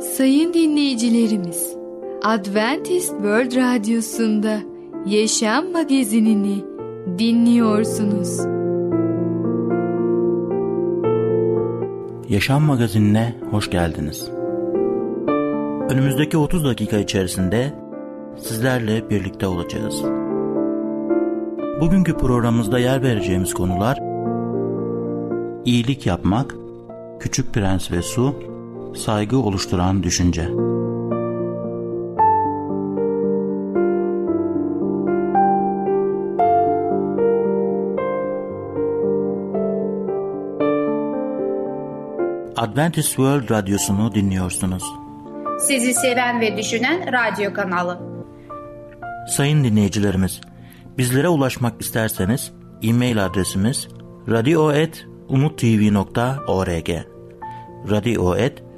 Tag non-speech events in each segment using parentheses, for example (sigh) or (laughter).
Sayın dinleyicilerimiz, Adventist World Radyosu'nda Yaşam Magazinini dinliyorsunuz. Yaşam Magazinine hoş geldiniz. Önümüzdeki 30 dakika içerisinde sizlerle birlikte olacağız. Bugünkü programımızda yer vereceğimiz konular iyilik yapmak, küçük prens ve su, saygı oluşturan düşünce. Adventist World Radyosu'nu dinliyorsunuz. Sizi seven ve düşünen radyo kanalı. Sayın dinleyicilerimiz, bizlere ulaşmak isterseniz e-mail adresimiz radio.umutv.org radio.umutv.org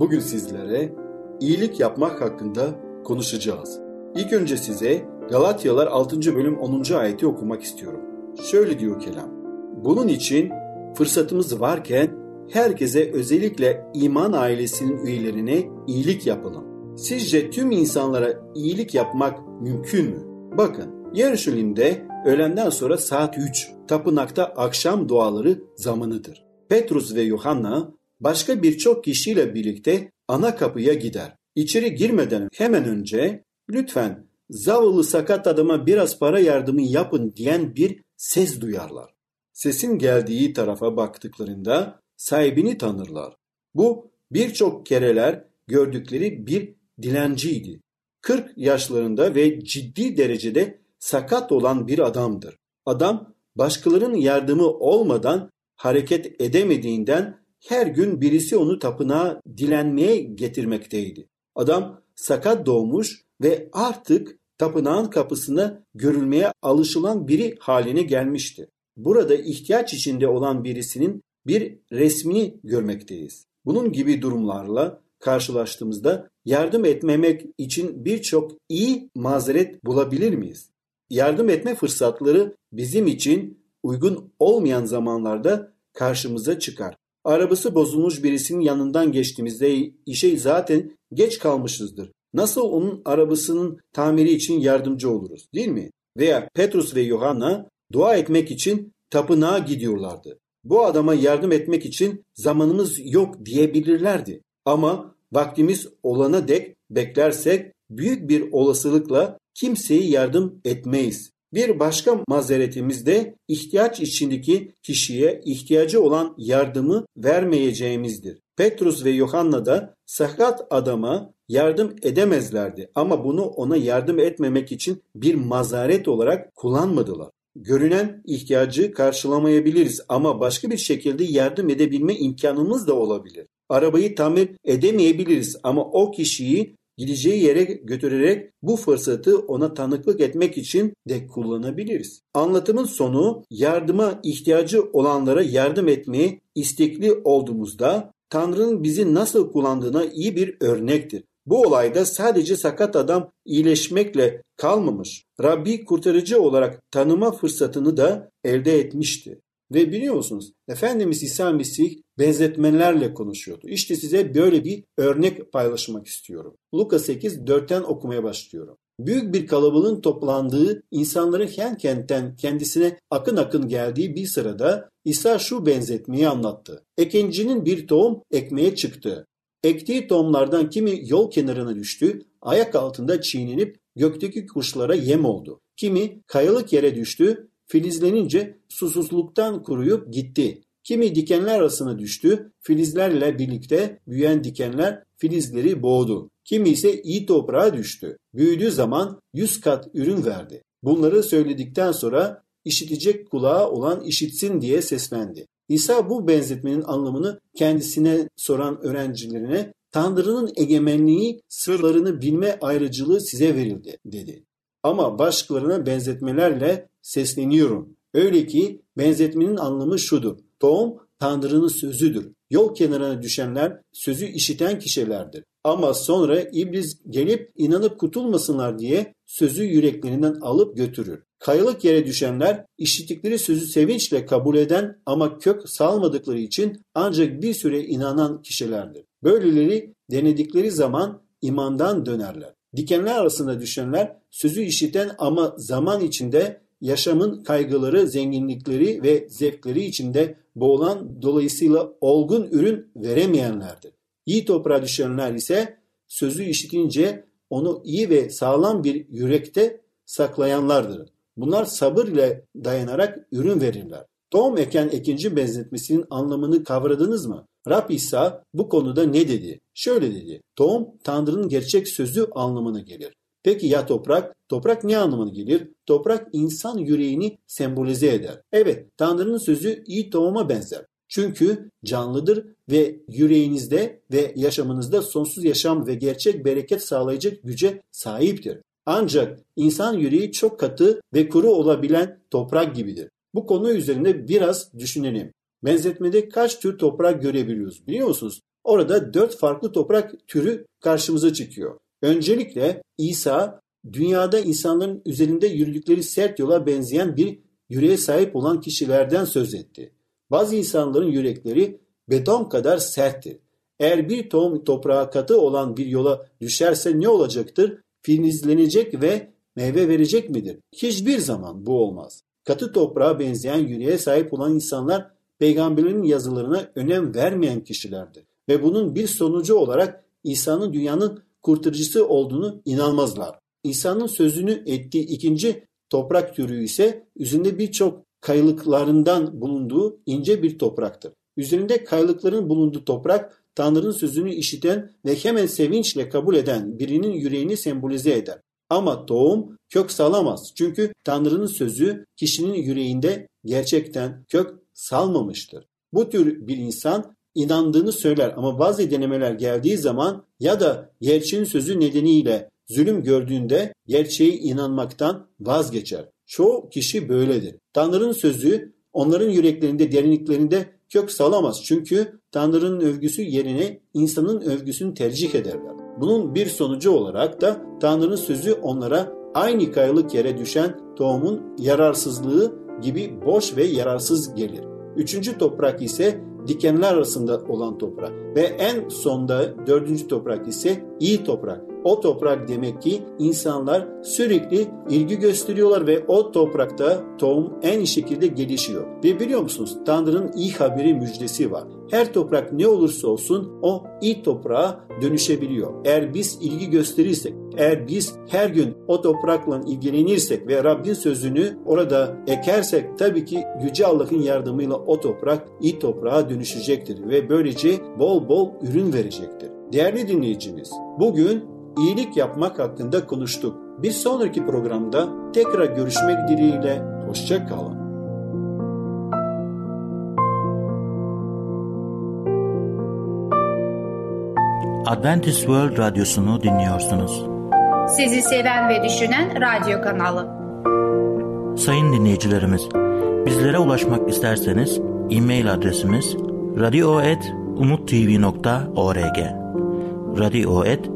Bugün sizlere iyilik yapmak hakkında konuşacağız. İlk önce size Galatyalar 6. bölüm 10. ayeti okumak istiyorum. Şöyle diyor kelam. Bunun için fırsatımız varken herkese özellikle iman ailesinin üyelerine iyilik yapalım. Sizce tüm insanlara iyilik yapmak mümkün mü? Bakın Yarışilim'de öğlenden sonra saat 3 tapınakta akşam duaları zamanıdır. Petrus ve Yohanna başka birçok kişiyle birlikte ana kapıya gider. İçeri girmeden hemen önce lütfen zavallı sakat adama biraz para yardımı yapın diyen bir ses duyarlar. Sesin geldiği tarafa baktıklarında sahibini tanırlar. Bu birçok kereler gördükleri bir dilenciydi. 40 yaşlarında ve ciddi derecede sakat olan bir adamdır. Adam başkalarının yardımı olmadan hareket edemediğinden her gün birisi onu tapınağa dilenmeye getirmekteydi. Adam sakat doğmuş ve artık tapınağın kapısına görülmeye alışılan biri haline gelmişti. Burada ihtiyaç içinde olan birisinin bir resmini görmekteyiz. Bunun gibi durumlarla karşılaştığımızda yardım etmemek için birçok iyi mazeret bulabilir miyiz? Yardım etme fırsatları bizim için uygun olmayan zamanlarda karşımıza çıkar. Arabası bozulmuş birisinin yanından geçtiğimizde işe zaten geç kalmışızdır. Nasıl onun arabasının tamiri için yardımcı oluruz değil mi? Veya Petrus ve Yohanna dua etmek için tapınağa gidiyorlardı. Bu adama yardım etmek için zamanımız yok diyebilirlerdi. Ama vaktimiz olana dek beklersek büyük bir olasılıkla kimseye yardım etmeyiz. Bir başka mazeretimiz de ihtiyaç içindeki kişiye ihtiyacı olan yardımı vermeyeceğimizdir. Petrus ve Yohanna da sakat adama yardım edemezlerdi ama bunu ona yardım etmemek için bir mazaret olarak kullanmadılar. Görünen ihtiyacı karşılamayabiliriz ama başka bir şekilde yardım edebilme imkanımız da olabilir. Arabayı tamir edemeyebiliriz ama o kişiyi gideceği yere götürerek bu fırsatı ona tanıklık etmek için de kullanabiliriz. Anlatımın sonu yardıma ihtiyacı olanlara yardım etmeye istekli olduğumuzda Tanrı'nın bizi nasıl kullandığına iyi bir örnektir. Bu olayda sadece sakat adam iyileşmekle kalmamış. Rabbi kurtarıcı olarak tanıma fırsatını da elde etmişti. Ve biliyorsunuz Efendimiz İsa Mesih benzetmelerle konuşuyordu. İşte size böyle bir örnek paylaşmak istiyorum. Luka 8 4'ten okumaya başlıyorum. Büyük bir kalabalığın toplandığı, insanların hen kentten kendisine akın akın geldiği bir sırada İsa şu benzetmeyi anlattı. Ekencinin bir tohum ekmeye çıktı. Ektiği tohumlardan kimi yol kenarına düştü, ayak altında çiğnenip gökteki kuşlara yem oldu. Kimi kayalık yere düştü, filizlenince susuzluktan kuruyup gitti. Kimi dikenler arasına düştü, filizlerle birlikte büyüyen dikenler filizleri boğdu. Kimi ise iyi toprağa düştü. Büyüdüğü zaman yüz kat ürün verdi. Bunları söyledikten sonra işitecek kulağı olan işitsin diye seslendi. İsa bu benzetmenin anlamını kendisine soran öğrencilerine Tanrı'nın egemenliği sırlarını bilme ayrıcılığı size verildi dedi. Ama başkalarına benzetmelerle sesleniyorum. Öyle ki benzetmenin anlamı şudur. Tohum Tanrı'nın sözüdür. Yol kenarına düşenler sözü işiten kişilerdir. Ama sonra iblis gelip inanıp kutulmasınlar diye sözü yüreklerinden alıp götürür. Kayalık yere düşenler işittikleri sözü sevinçle kabul eden ama kök salmadıkları için ancak bir süre inanan kişilerdir. Böyleleri denedikleri zaman imandan dönerler. Dikenler arasında düşenler sözü işiten ama zaman içinde yaşamın kaygıları, zenginlikleri ve zevkleri içinde boğulan dolayısıyla olgun ürün veremeyenlerdir. İyi toprağa düşenler ise sözü işitince onu iyi ve sağlam bir yürekte saklayanlardır. Bunlar sabır ile dayanarak ürün verirler. Tohum eken ekinci benzetmesinin anlamını kavradınız mı? Rab İsa bu konuda ne dedi? Şöyle dedi. Tohum Tanrı'nın gerçek sözü anlamına gelir. Peki ya toprak? Toprak ne anlamına gelir? Toprak insan yüreğini sembolize eder. Evet, Tanrı'nın sözü iyi tohuma benzer. Çünkü canlıdır ve yüreğinizde ve yaşamınızda sonsuz yaşam ve gerçek bereket sağlayacak güce sahiptir. Ancak insan yüreği çok katı ve kuru olabilen toprak gibidir. Bu konu üzerinde biraz düşünelim. Benzetmede kaç tür toprak görebiliyoruz biliyor musunuz? Orada dört farklı toprak türü karşımıza çıkıyor. Öncelikle İsa dünyada insanların üzerinde yürüdükleri sert yola benzeyen bir yüreğe sahip olan kişilerden söz etti. Bazı insanların yürekleri beton kadar serttir. Eğer bir tohum toprağa katı olan bir yola düşerse ne olacaktır? Filizlenecek ve meyve verecek midir? Hiçbir zaman bu olmaz. Katı toprağa benzeyen yüreğe sahip olan insanlar peygamberin yazılarına önem vermeyen kişilerdir. Ve bunun bir sonucu olarak İsa'nın dünyanın kurtarıcısı olduğunu inanmazlar. İsa'nın sözünü ettiği ikinci toprak türü ise üzerinde birçok kayılıklarından bulunduğu ince bir topraktır. Üzerinde kayılıkların bulunduğu toprak Tanrı'nın sözünü işiten ve hemen sevinçle kabul eden birinin yüreğini sembolize eder. Ama tohum kök salamaz. Çünkü Tanrı'nın sözü kişinin yüreğinde gerçekten kök salmamıştır. Bu tür bir insan inandığını söyler ama bazı denemeler geldiği zaman ya da gerçeğin sözü nedeniyle zulüm gördüğünde gerçeğe inanmaktan vazgeçer. Çoğu kişi böyledir. Tanrı'nın sözü onların yüreklerinde, derinliklerinde kök salamaz. Çünkü Tanrı'nın övgüsü yerine insanın övgüsünü tercih ederler. Bunun bir sonucu olarak da Tanrı'nın sözü onlara aynı kayalık yere düşen tohumun yararsızlığı gibi boş ve yararsız gelir. Üçüncü toprak ise dikenler arasında olan toprak. Ve en sonda dördüncü toprak ise iyi toprak. O toprak demek ki insanlar sürekli ilgi gösteriyorlar ve o toprakta tohum en iyi şekilde gelişiyor. Ve biliyor musunuz Tanrı'nın iyi haberi müjdesi var. Her toprak ne olursa olsun o iyi toprağa dönüşebiliyor. Eğer biz ilgi gösterirsek, eğer biz her gün o toprakla ilgilenirsek ve Rabbin sözünü orada ekersek tabii ki Yüce Allah'ın yardımıyla o toprak iyi toprağa dönüşecektir ve böylece bol bol ürün verecektir. Değerli dinleyicimiz, bugün iyilik yapmak hakkında konuştuk. Bir sonraki programda tekrar görüşmek dileğiyle hoşça kalın. Adventist World Radyosu'nu dinliyorsunuz. Sizi seven ve düşünen radyo kanalı. Sayın dinleyicilerimiz, bizlere ulaşmak isterseniz e-mail adresimiz radio.umutv.org radio.umutv.org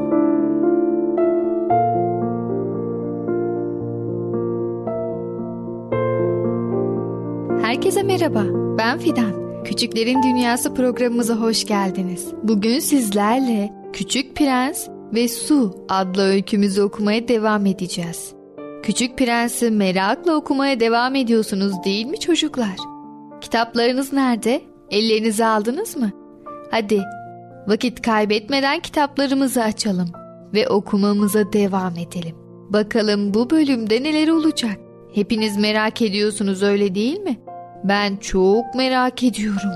Fidan. Küçüklerin Dünyası programımıza hoş geldiniz. Bugün sizlerle Küçük Prens ve Su adlı öykümüzü okumaya devam edeceğiz. Küçük Prens'i merakla okumaya devam ediyorsunuz değil mi çocuklar? Kitaplarınız nerede? Ellerinize aldınız mı? Hadi vakit kaybetmeden kitaplarımızı açalım ve okumamıza devam edelim. Bakalım bu bölümde neler olacak? Hepiniz merak ediyorsunuz öyle değil mi? Ben çok merak ediyorum.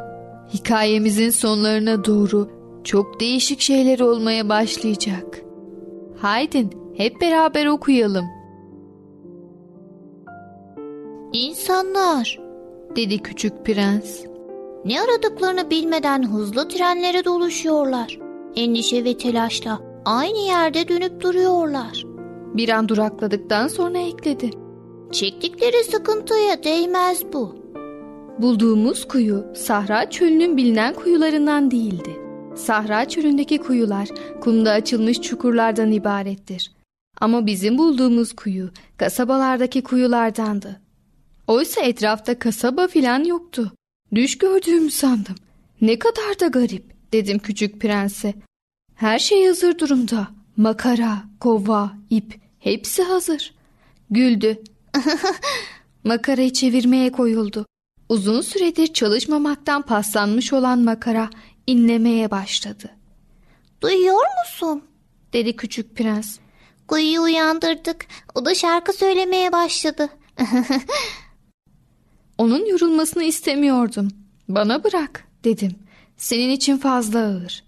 Hikayemizin sonlarına doğru çok değişik şeyler olmaya başlayacak. Haydin hep beraber okuyalım. İnsanlar dedi küçük prens. ne aradıklarını bilmeden hızlı trenlere doluşuyorlar. Endişe ve telaşla aynı yerde dönüp duruyorlar. Bir an durakladıktan sonra ekledi. Çektikleri sıkıntıya değmez bu. Bulduğumuz kuyu Sahra çölünün bilinen kuyularından değildi. Sahra çölündeki kuyular kumda açılmış çukurlardan ibarettir. Ama bizim bulduğumuz kuyu kasabalardaki kuyulardandı. Oysa etrafta kasaba filan yoktu. Düş gördüğümü sandım. Ne kadar da garip dedim küçük prense. Her şey hazır durumda. Makara, kova, ip hepsi hazır. Güldü. (laughs) Makarayı çevirmeye koyuldu. Uzun süredir çalışmamaktan paslanmış olan makara inlemeye başladı. Duyuyor musun? Dedi küçük prens. Kuyuyu uyandırdık. O da şarkı söylemeye başladı. (laughs) Onun yorulmasını istemiyordum. Bana bırak dedim. Senin için fazla ağır.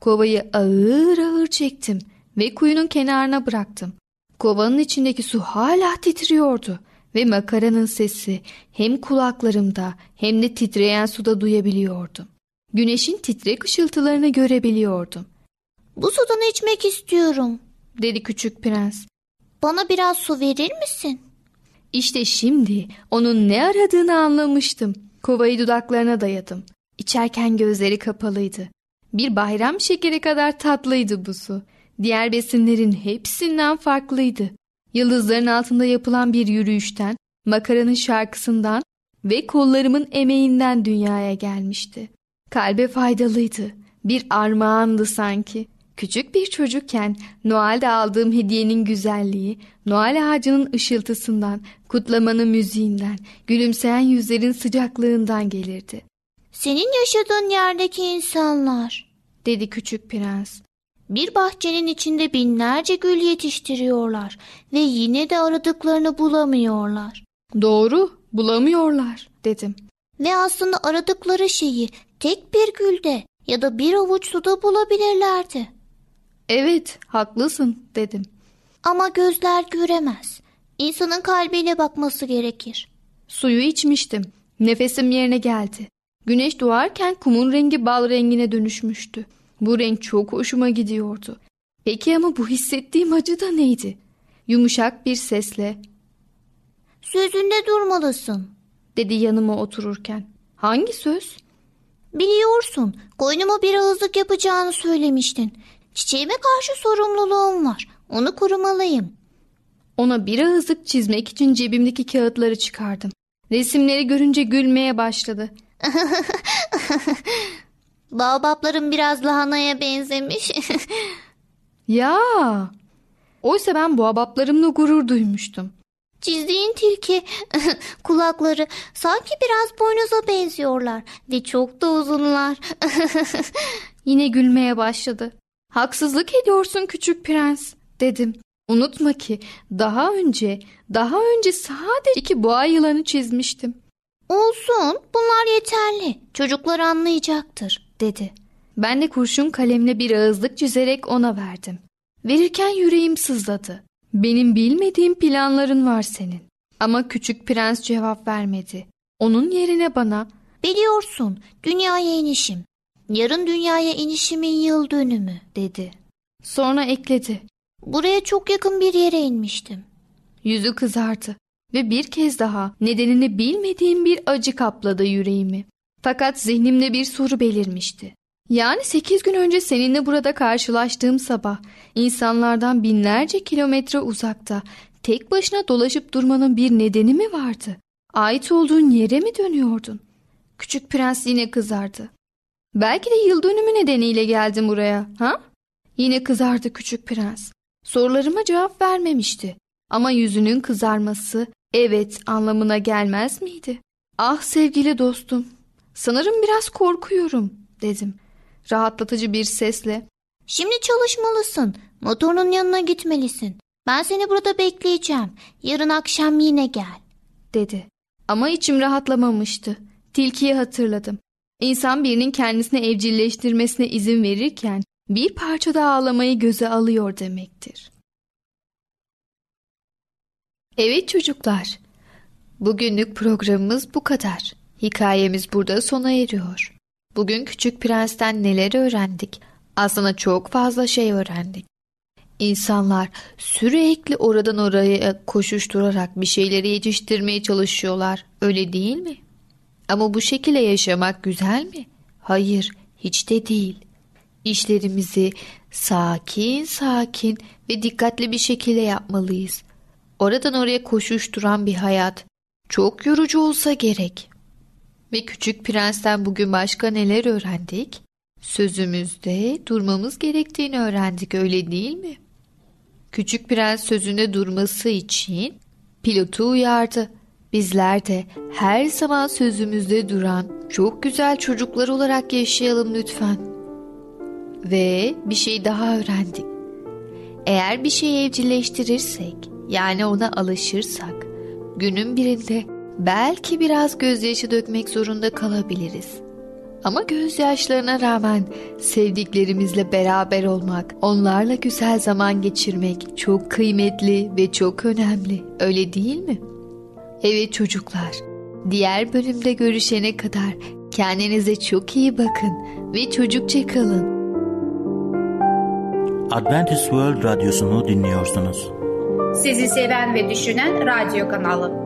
Kovayı ağır ağır çektim ve kuyunun kenarına bıraktım. Kovanın içindeki su hala titriyordu ve makaranın sesi hem kulaklarımda hem de titreyen suda duyabiliyordum. Güneşin titrek ışıltılarını görebiliyordum. Bu sudan içmek istiyorum. Dedi küçük prens. Bana biraz su verir misin? İşte şimdi onun ne aradığını anlamıştım. Kovayı dudaklarına dayadım. İçerken gözleri kapalıydı. Bir bayram şekeri kadar tatlıydı bu su. Diğer besinlerin hepsinden farklıydı. Yıldızların altında yapılan bir yürüyüşten, makaranın şarkısından ve kollarımın emeğinden dünyaya gelmişti. Kalbe faydalıydı. Bir armağandı sanki. Küçük bir çocukken Noel'de aldığım hediyenin güzelliği, Noel ağacının ışıltısından, kutlamanın müziğinden, gülümseyen yüzlerin sıcaklığından gelirdi. Senin yaşadığın yerdeki insanlar. Dedi küçük prens. Bir bahçenin içinde binlerce gül yetiştiriyorlar ve yine de aradıklarını bulamıyorlar. Doğru, bulamıyorlar dedim. Ve aslında aradıkları şeyi tek bir gülde ya da bir avuç suda bulabilirlerdi. Evet, haklısın dedim. Ama gözler göremez. İnsanın kalbiyle bakması gerekir. Suyu içmiştim. Nefesim yerine geldi. Güneş doğarken kumun rengi bal rengine dönüşmüştü. Bu renk çok hoşuma gidiyordu. Peki ama bu hissettiğim acı da neydi? Yumuşak bir sesle Sözünde durmalısın. dedi yanıma otururken. Hangi söz? Biliyorsun koynuma bir ağızlık yapacağını söylemiştin. Çiçeğime karşı sorumluluğum var. Onu korumalıyım. Ona bir ağızlık çizmek için cebimdeki kağıtları çıkardım. Resimleri görünce gülmeye başladı. (laughs) Baobaplarım biraz lahanaya benzemiş. (laughs) Ya! Oysa ben bu abaplarımla gurur duymuştum. Çizdiğin tilki (laughs) kulakları sanki biraz boynuza benziyorlar ve çok da uzunlar. (laughs) Yine gülmeye başladı. Haksızlık ediyorsun küçük prens dedim. Unutma ki daha önce, daha önce sadece iki boğa yılanı çizmiştim Olsun bunlar yeterli. Çocuklar anlayacaktır dedi. Ben de kurşun kalemle bir ağızlık çizerek ona verdim. Verirken yüreğim sızladı. Benim bilmediğim planların var senin. Ama küçük prens cevap vermedi. Onun yerine bana Biliyorsun dünyaya inişim. Yarın dünyaya inişimin yıl dönümü dedi. sonra ekledi. Buraya çok yakın bir yere inmiştim. Yüzü kızardı ve bir kez daha nedenini bilmediğim bir acı kapladı yüreğimi. Fakat zihnimde bir soru belirmişti. Yani sekiz gün önce seninle burada karşılaştığım sabah insanlardan binlerce kilometre uzakta tek başına dolaşıp durmanın bir nedeni mi vardı? Ait olduğun yere mi dönüyordun? Küçük prens yine kızardı. Belki de yıl dönümü nedeniyle geldim buraya, ha? Yine kızardı küçük prens. Sorularıma cevap vermemişti. Ama yüzünün kızarması evet anlamına gelmez miydi? Ah sevgili dostum, sanırım biraz korkuyorum dedim. Rahatlatıcı bir sesle. Şimdi çalışmalısın. Motorun yanına gitmelisin. Ben seni burada bekleyeceğim. Yarın akşam yine gel. dedi. Ama içim rahatlamamıştı. Tilkiyi hatırladım. İnsan birinin kendisini evcilleştirmesine izin verirken bir parça da ağlamayı göze alıyor demektir. Evet çocuklar, bugünlük programımız bu kadar. Hikayemiz burada sona eriyor. Bugün Küçük Prens'ten neler öğrendik? Aslında çok fazla şey öğrendik. İnsanlar sürekli oradan oraya koşuşturarak bir şeyleri yetiştirmeye çalışıyorlar. Öyle değil mi? Ama bu şekilde yaşamak güzel mi? Hayır, hiç de değil. İşlerimizi sakin sakin ve dikkatli bir şekilde yapmalıyız. Oradan oraya koşuşturan bir hayat çok yorucu olsa gerek. Ve küçük prensten bugün başka neler öğrendik? Sözümüzde durmamız gerektiğini öğrendik öyle değil mi? Küçük prens sözünde durması için pilotu uyardı. Bizler de her zaman sözümüzde duran çok güzel çocuklar olarak yaşayalım lütfen. Ve bir şey daha öğrendik. Eğer bir şeyi evcilleştirirsek, yani ona alışırsak, günün birinde belki biraz gözyaşı dökmek zorunda kalabiliriz. Ama gözyaşlarına rağmen sevdiklerimizle beraber olmak, onlarla güzel zaman geçirmek çok kıymetli ve çok önemli. Öyle değil mi? Evet çocuklar, diğer bölümde görüşene kadar kendinize çok iyi bakın ve çocukça kalın. Adventist World Radyosu'nu dinliyorsunuz. Sizi seven ve düşünen radyo kanalı.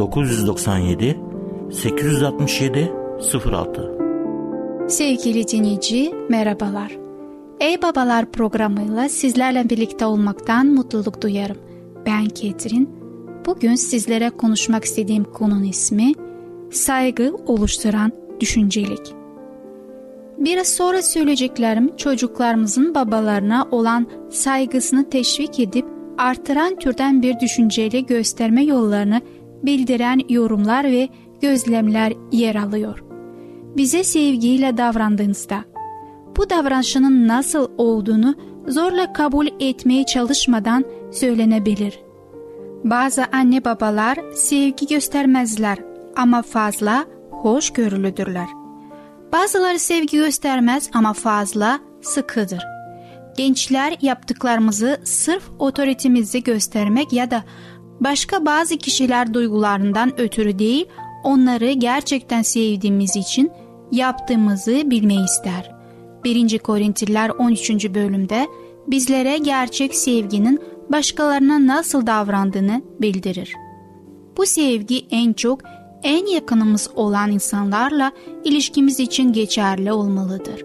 997 867 06 Sevgili dinleyici merhabalar. Ey Babalar programıyla sizlerle birlikte olmaktan mutluluk duyarım. Ben Ketrin. Bugün sizlere konuşmak istediğim konunun ismi saygı oluşturan düşüncelik. Biraz sonra söyleyeceklerim çocuklarımızın babalarına olan saygısını teşvik edip artıran türden bir düşünceyle gösterme yollarını bildiren yorumlar ve gözlemler yer alıyor. Bize sevgiyle davrandığınızda bu davranışının nasıl olduğunu zorla kabul etmeye çalışmadan söylenebilir. Bazı anne babalar sevgi göstermezler ama fazla hoşgörülüdürler. Bazıları sevgi göstermez ama fazla sıkıdır. Gençler yaptıklarımızı sırf otoritemizi göstermek ya da başka bazı kişiler duygularından ötürü değil, onları gerçekten sevdiğimiz için yaptığımızı bilmeyi ister. 1. Korintliler 13. bölümde bizlere gerçek sevginin başkalarına nasıl davrandığını bildirir. Bu sevgi en çok en yakınımız olan insanlarla ilişkimiz için geçerli olmalıdır.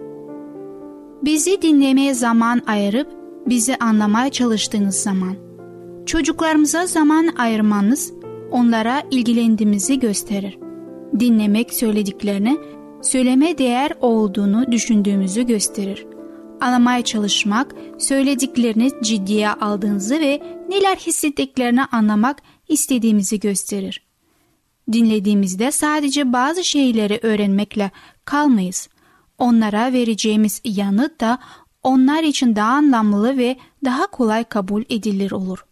Bizi dinlemeye zaman ayırıp bizi anlamaya çalıştığınız zaman, çocuklarımıza zaman ayırmanız onlara ilgilendiğimizi gösterir. Dinlemek söylediklerini söyleme değer olduğunu düşündüğümüzü gösterir. Anlamaya çalışmak, söylediklerini ciddiye aldığınızı ve neler hissettiklerini anlamak istediğimizi gösterir. Dinlediğimizde sadece bazı şeyleri öğrenmekle kalmayız. Onlara vereceğimiz yanıt da onlar için daha anlamlı ve daha kolay kabul edilir olur.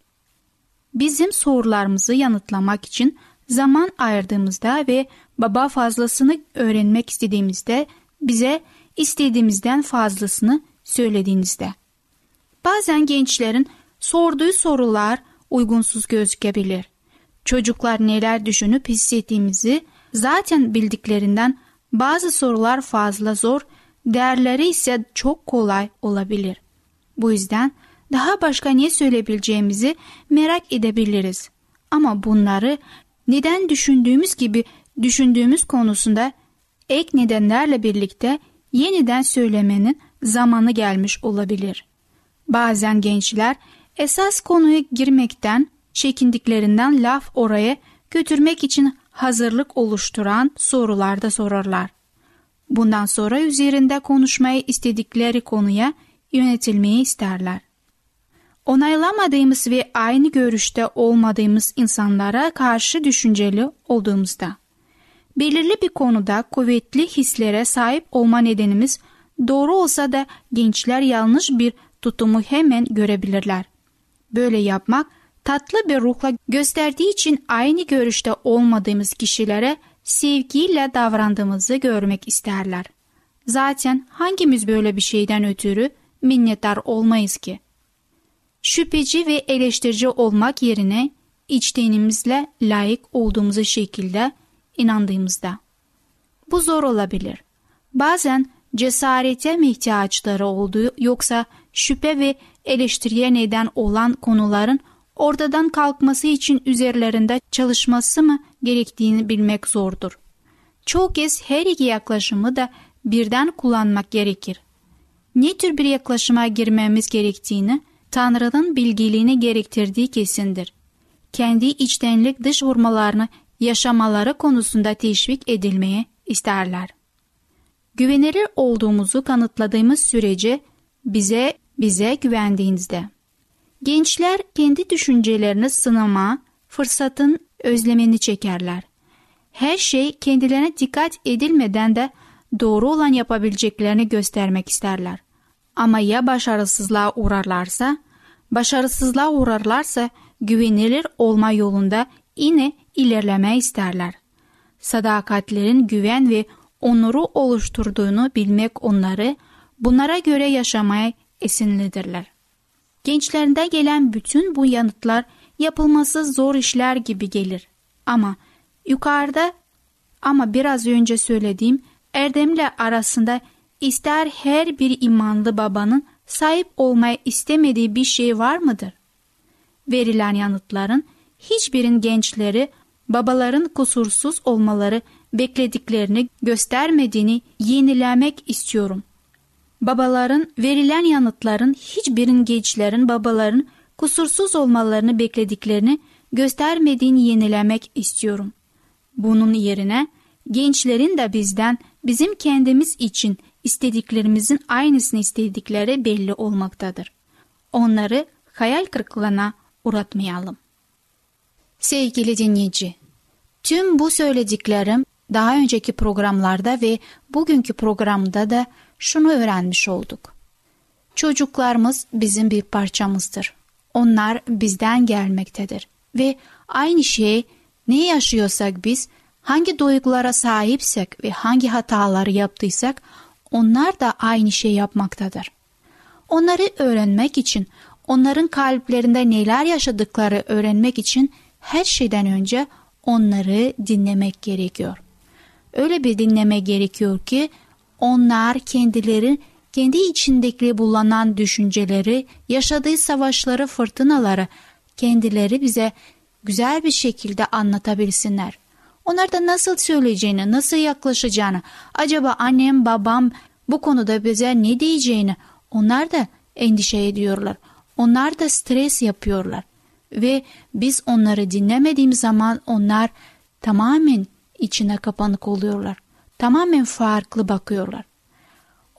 Bizim sorularımızı yanıtlamak için zaman ayırdığımızda ve baba fazlasını öğrenmek istediğimizde bize istediğimizden fazlasını söylediğinizde. Bazen gençlerin sorduğu sorular uygunsuz gözükebilir. Çocuklar neler düşünüp hissettiğimizi zaten bildiklerinden bazı sorular fazla zor, değerleri ise çok kolay olabilir. Bu yüzden daha başka ne söyleyebileceğimizi merak edebiliriz. Ama bunları neden düşündüğümüz gibi düşündüğümüz konusunda ek nedenlerle birlikte yeniden söylemenin zamanı gelmiş olabilir. Bazen gençler esas konuya girmekten çekindiklerinden laf oraya götürmek için hazırlık oluşturan sorular da sorarlar. Bundan sonra üzerinde konuşmayı istedikleri konuya yönetilmeyi isterler. Onaylamadığımız ve aynı görüşte olmadığımız insanlara karşı düşünceli olduğumuzda, belirli bir konuda kuvvetli hislere sahip olma nedenimiz doğru olsa da gençler yanlış bir tutumu hemen görebilirler. Böyle yapmak tatlı bir ruhla gösterdiği için aynı görüşte olmadığımız kişilere sevgiyle davrandığımızı görmek isterler. Zaten hangimiz böyle bir şeyden ötürü minnettar olmayız ki? Şüpheci ve eleştirici olmak yerine içtenimizle layık olduğumuz şekilde inandığımızda. Bu zor olabilir. Bazen cesarete mi ihtiyaçları olduğu yoksa şüphe ve eleştiriye neden olan konuların ortadan kalkması için üzerlerinde çalışması mı gerektiğini bilmek zordur. Çoğu kez her iki yaklaşımı da birden kullanmak gerekir. Ne tür bir yaklaşıma girmemiz gerektiğini Tanrı'nın bilgiliğini gerektirdiği kesindir. Kendi içtenlik dış vurmalarını yaşamaları konusunda teşvik edilmeye isterler. Güvenilir olduğumuzu kanıtladığımız sürece bize bize güvendiğinizde. Gençler kendi düşüncelerini sınama fırsatın özlemini çekerler. Her şey kendilerine dikkat edilmeden de doğru olan yapabileceklerini göstermek isterler. Ama ya başarısızlığa uğrarlarsa, başarısızlığa uğrarlarsa güvenilir olma yolunda yine ilerleme isterler. Sadakatlerin güven ve onuru oluşturduğunu bilmek onları bunlara göre yaşamaya esinlidirler. Gençlerinde gelen bütün bu yanıtlar yapılması zor işler gibi gelir. Ama yukarıda ama biraz önce söylediğim erdemle arasında ister her bir imanlı babanın sahip olmaya istemediği bir şey var mıdır? Verilen yanıtların hiçbirin gençleri babaların kusursuz olmaları beklediklerini göstermediğini yenilemek istiyorum. Babaların verilen yanıtların hiçbirin gençlerin babaların kusursuz olmalarını beklediklerini göstermediğini yenilemek istiyorum. Bunun yerine gençlerin de bizden bizim kendimiz için istediklerimizin aynısını istedikleri belli olmaktadır. Onları hayal kırıklığına uğratmayalım. Sevgili dinleyici, tüm bu söylediklerim daha önceki programlarda ve bugünkü programda da şunu öğrenmiş olduk. Çocuklarımız bizim bir parçamızdır. Onlar bizden gelmektedir ve aynı şeyi ne yaşıyorsak biz, hangi duygulara sahipsek ve hangi hataları yaptıysak onlar da aynı şey yapmaktadır. Onları öğrenmek için, onların kalplerinde neler yaşadıkları öğrenmek için her şeyden önce onları dinlemek gerekiyor. Öyle bir dinleme gerekiyor ki onlar kendileri kendi içindeki bulunan düşünceleri, yaşadığı savaşları, fırtınaları kendileri bize güzel bir şekilde anlatabilsinler. Onlar da nasıl söyleyeceğini, nasıl yaklaşacağını, acaba annem, babam bu konuda bize ne diyeceğini onlar da endişe ediyorlar. Onlar da stres yapıyorlar. Ve biz onları dinlemediğimiz zaman onlar tamamen içine kapanık oluyorlar. Tamamen farklı bakıyorlar.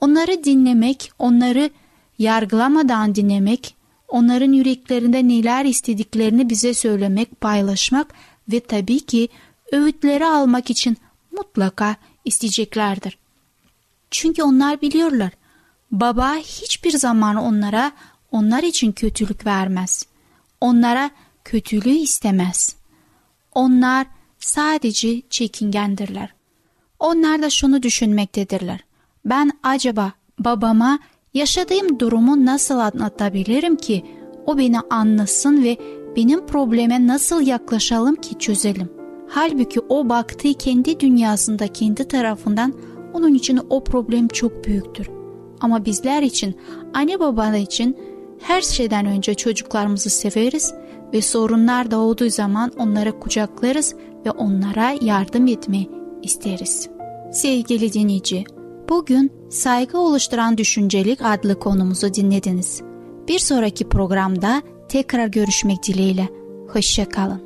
Onları dinlemek, onları yargılamadan dinlemek, onların yüreklerinde neler istediklerini bize söylemek, paylaşmak ve tabii ki öğütleri almak için mutlaka isteyeceklerdir. Çünkü onlar biliyorlar. Baba hiçbir zaman onlara onlar için kötülük vermez. Onlara kötülüğü istemez. Onlar sadece çekingendirler. Onlar da şunu düşünmektedirler. Ben acaba babama yaşadığım durumu nasıl anlatabilirim ki o beni anlasın ve benim probleme nasıl yaklaşalım ki çözelim. Halbuki o baktığı kendi dünyasında kendi tarafından onun için o problem çok büyüktür. Ama bizler için, anne babalar için her şeyden önce çocuklarımızı severiz ve sorunlar doğduğu zaman onları kucaklarız ve onlara yardım etmeyi isteriz. Sevgili dinleyici, bugün saygı oluşturan düşüncelik adlı konumuzu dinlediniz. Bir sonraki programda tekrar görüşmek dileğiyle. Hoşçakalın.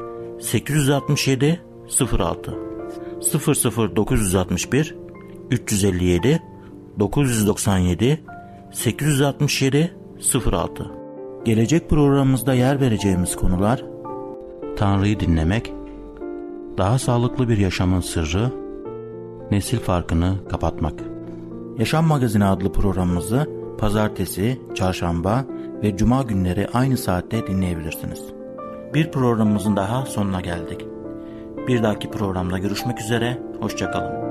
867 06 00961 357 997 867 06 Gelecek programımızda yer vereceğimiz konular Tanrı'yı dinlemek, daha sağlıklı bir yaşamın sırrı, nesil farkını kapatmak. Yaşam Magazini adlı programımızı pazartesi, çarşamba ve cuma günleri aynı saatte dinleyebilirsiniz. Bir programımızın daha sonuna geldik. Bir dahaki programda görüşmek üzere, hoşçakalın.